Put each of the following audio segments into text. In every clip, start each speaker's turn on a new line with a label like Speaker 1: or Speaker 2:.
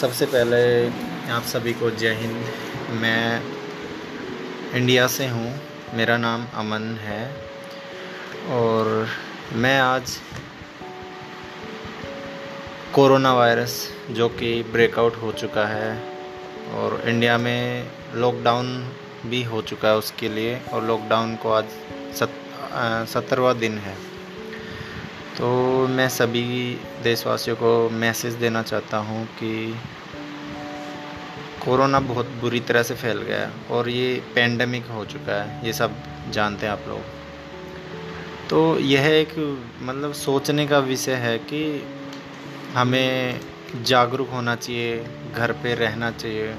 Speaker 1: सबसे पहले आप सभी को जय हिंद। मैं इंडिया से हूँ। मेरा नाम अमन है। और मैं आज कोरोना वायरस जो कि ब्रेकआउट हो चुका है और इंडिया में लॉकडाउन भी हो चुका है उसके लिए और लॉकडाउन को आज सत सत्तरवा दिन है। तो मैं सभी देशवासियों को मैसेज देना चाहता हूँ कि कोरोना बहुत बुरी तरह से फैल गया है और ये पेंडेमिक हो चुका है, ये सब जानते हैं आप लोग। तो यह एक मतलब सोचने का विषय है कि हमें जागरूक होना चाहिए, घर पे रहना चाहिए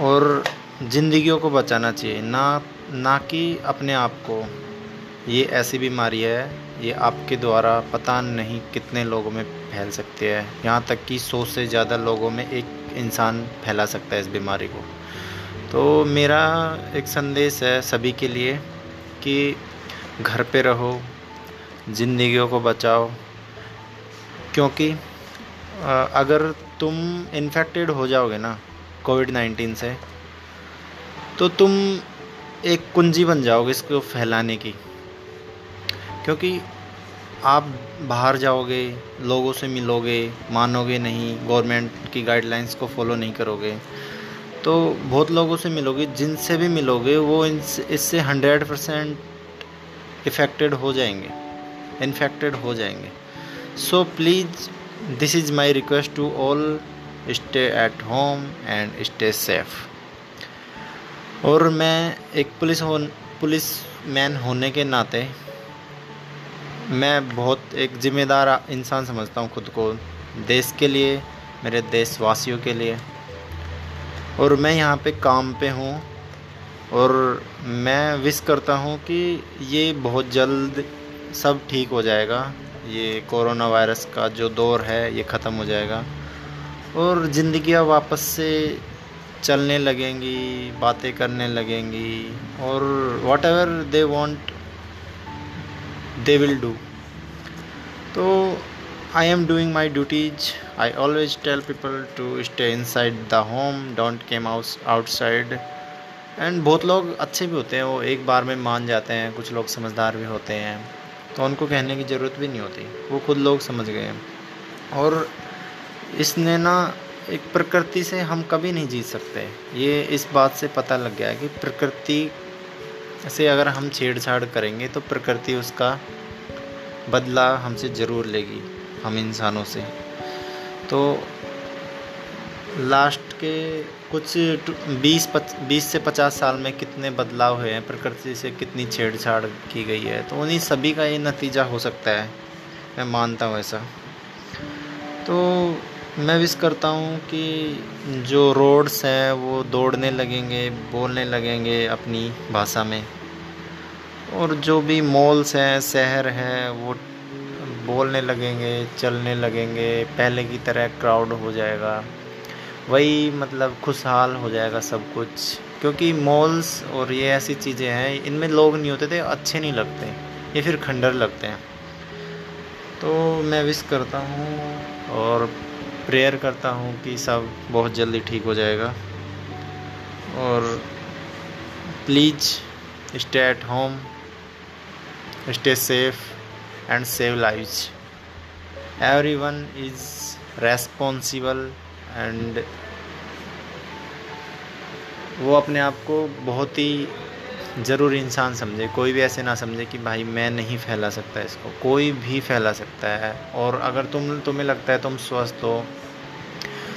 Speaker 1: और ज़िंदगियों को बचाना चाहिए, ना ना कि अपने आप को। ये ऐसी बीमारी है ये आपके द्वारा पता नहीं कितने लोगों में फैल सकती है। यहाँ तक कि सौ से ज़्यादा लोगों में एक इंसान फैला सकता है इस बीमारी को। तो मेरा एक संदेश है सभी के लिए कि घर पे रहो, ज़िंदगियों को बचाओ, क्योंकि अगर तुम इन्फेक्टेड हो जाओगे ना कोविड नाइन्टीन से तो तुम एक कुंजी बन जाओगे इसको फैलाने की। क्योंकि आप बाहर जाओगे, लोगों से मिलोगे, मानोगे नहीं गवर्नमेंट की गाइडलाइंस को फॉलो नहीं करोगे तो बहुत लोगों से मिलोगे, जिनसे भी मिलोगे, वो इससे हंड्रेड परसेंट इफ़ेक्टेड हो जाएँगे इन्फेक्टेड हो जाएँगे। So please this is my request to all stay at home and stay safe और मैं एक पुलिस हो पुलिस मैन होने के नाते मैं बहुत एक ज़िम्मेदार इंसान समझता हूँ खुद को देश के लिए, मेरे देशवासियों के लिए। और मैं यहाँ पे काम पे हूँ और मैं विश करता हूँ कि ये बहुत जल्द सब ठीक हो जाएगा। ये कोरोना वायरस का जो दौर है, ये ख़त्म हो जाएगा। और ज़िंदगियाँ वापस से चलने लगेंगी, बातें करने लगेंगी और whatever they want they will do. So, i am doing my duties. I always tell people to stay inside the home, don't came out outside. And बहुत लोग अच्छे भी होते हैं, वो एक बार में मान जाते हैं, कुछ लोग समझदार भी होते हैं। तो उनको कहने की ज़रूरत भी नहीं होती, वो खुद लोग समझ गए। और इसने ना एक प्रकृति से हम कभी नहीं जीत सकते। ये इस बात से पता लग गया है कि प्रकृति से अगर हम छेड़छाड़ करेंगे तो प्रकृति उसका बदला हमसे ज़रूर लेगी, हम इंसानों से। तो लास्ट के कुछ बीस पच, बीस से पचास साल में कितने बदलाव हुए हैं, प्रकृति से कितनी छेड़छाड़ की गई है तो उन्हीं सभी का ये नतीजा हो सकता है। मैं मानता हूँ ऐसा। तो मैं विश करता हूँ कि जो रोड्स हैं, वो दौड़ने लगेंगे, बोलने लगेंगे अपनी भाषा में। और जो भी मॉल्स हैं, शहर हैं, वो बोलने लगेंगे, चलने लगेंगे, पहले की तरह क्राउड हो जाएगा। वही मतलब खुशहाल हो जाएगा सब कुछ। क्योंकि मॉल्स और ये ऐसी चीज़ें हैं, इनमें लोग नहीं होते थे, अच्छे नहीं लगते, ये फिर खंडर लगते हैं। तो मैं विश करता हूँ और प्रेयर करता हूँ कि सब बहुत जल्दी ठीक हो जाएगा। और please stay at home stay safe and save lives. Everyone is responsible and वो अपने आप को बहुत ही ज़रूरी इंसान समझे। कोई भी ऐसे ना समझे कि भाई मैं नहीं फैला सकता इसको। कोई भी फैला सकता है। और अगर तुम, तुम्हें लगता है तुम स्वस्थ हो,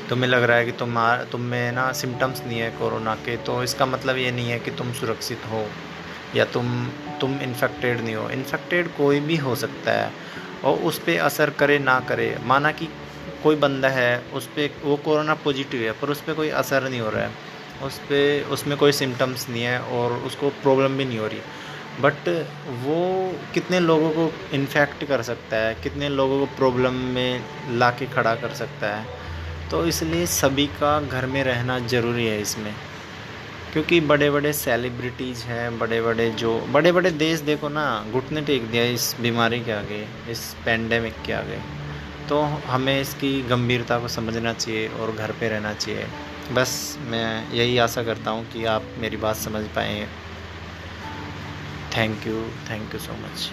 Speaker 1: तुम्हें लग रहा है कि तुम तुम में ना सिम्टम्स नहीं है कोरोना के तो इसका मतलब ये नहीं है कि तुम सुरक्षित हो। या तुम तुम इन्फेक्टेड नहीं हो। इन्फेक्टेड कोई भी हो सकता है और उस पर असर करे ना करे। माना कि कोई बंदा है, उस पर वो कोरोना पॉजिटिव है, पर उस पर कोई असर नहीं हो रहा है। उस पर उसमें कोई सिम्टम्स नहीं है और उसको प्रॉब्लम भी नहीं हो रही। बट वो कितने लोगों को इन्फेक्ट कर सकता है, कितने लोगों को प्रॉब्लम में ला के खड़ा कर सकता है। तो इसलिए सभी का घर में रहना ज़रूरी है इसमें। क्योंकि बड़े बड़े सेलिब्रिटीज़ हैं बड़े बड़े जो बड़े बड़े देश देखो ना, घुटने टेक दिया इस बीमारी के आगे, इस पेंडेमिक के आगे। तो हमें इसकी गंभीरता को समझना चाहिए और घर पे रहना चाहिए। बस मैं यही आशा करता हूँ कि आप मेरी बात समझ पाएँ। Thank you thank you so much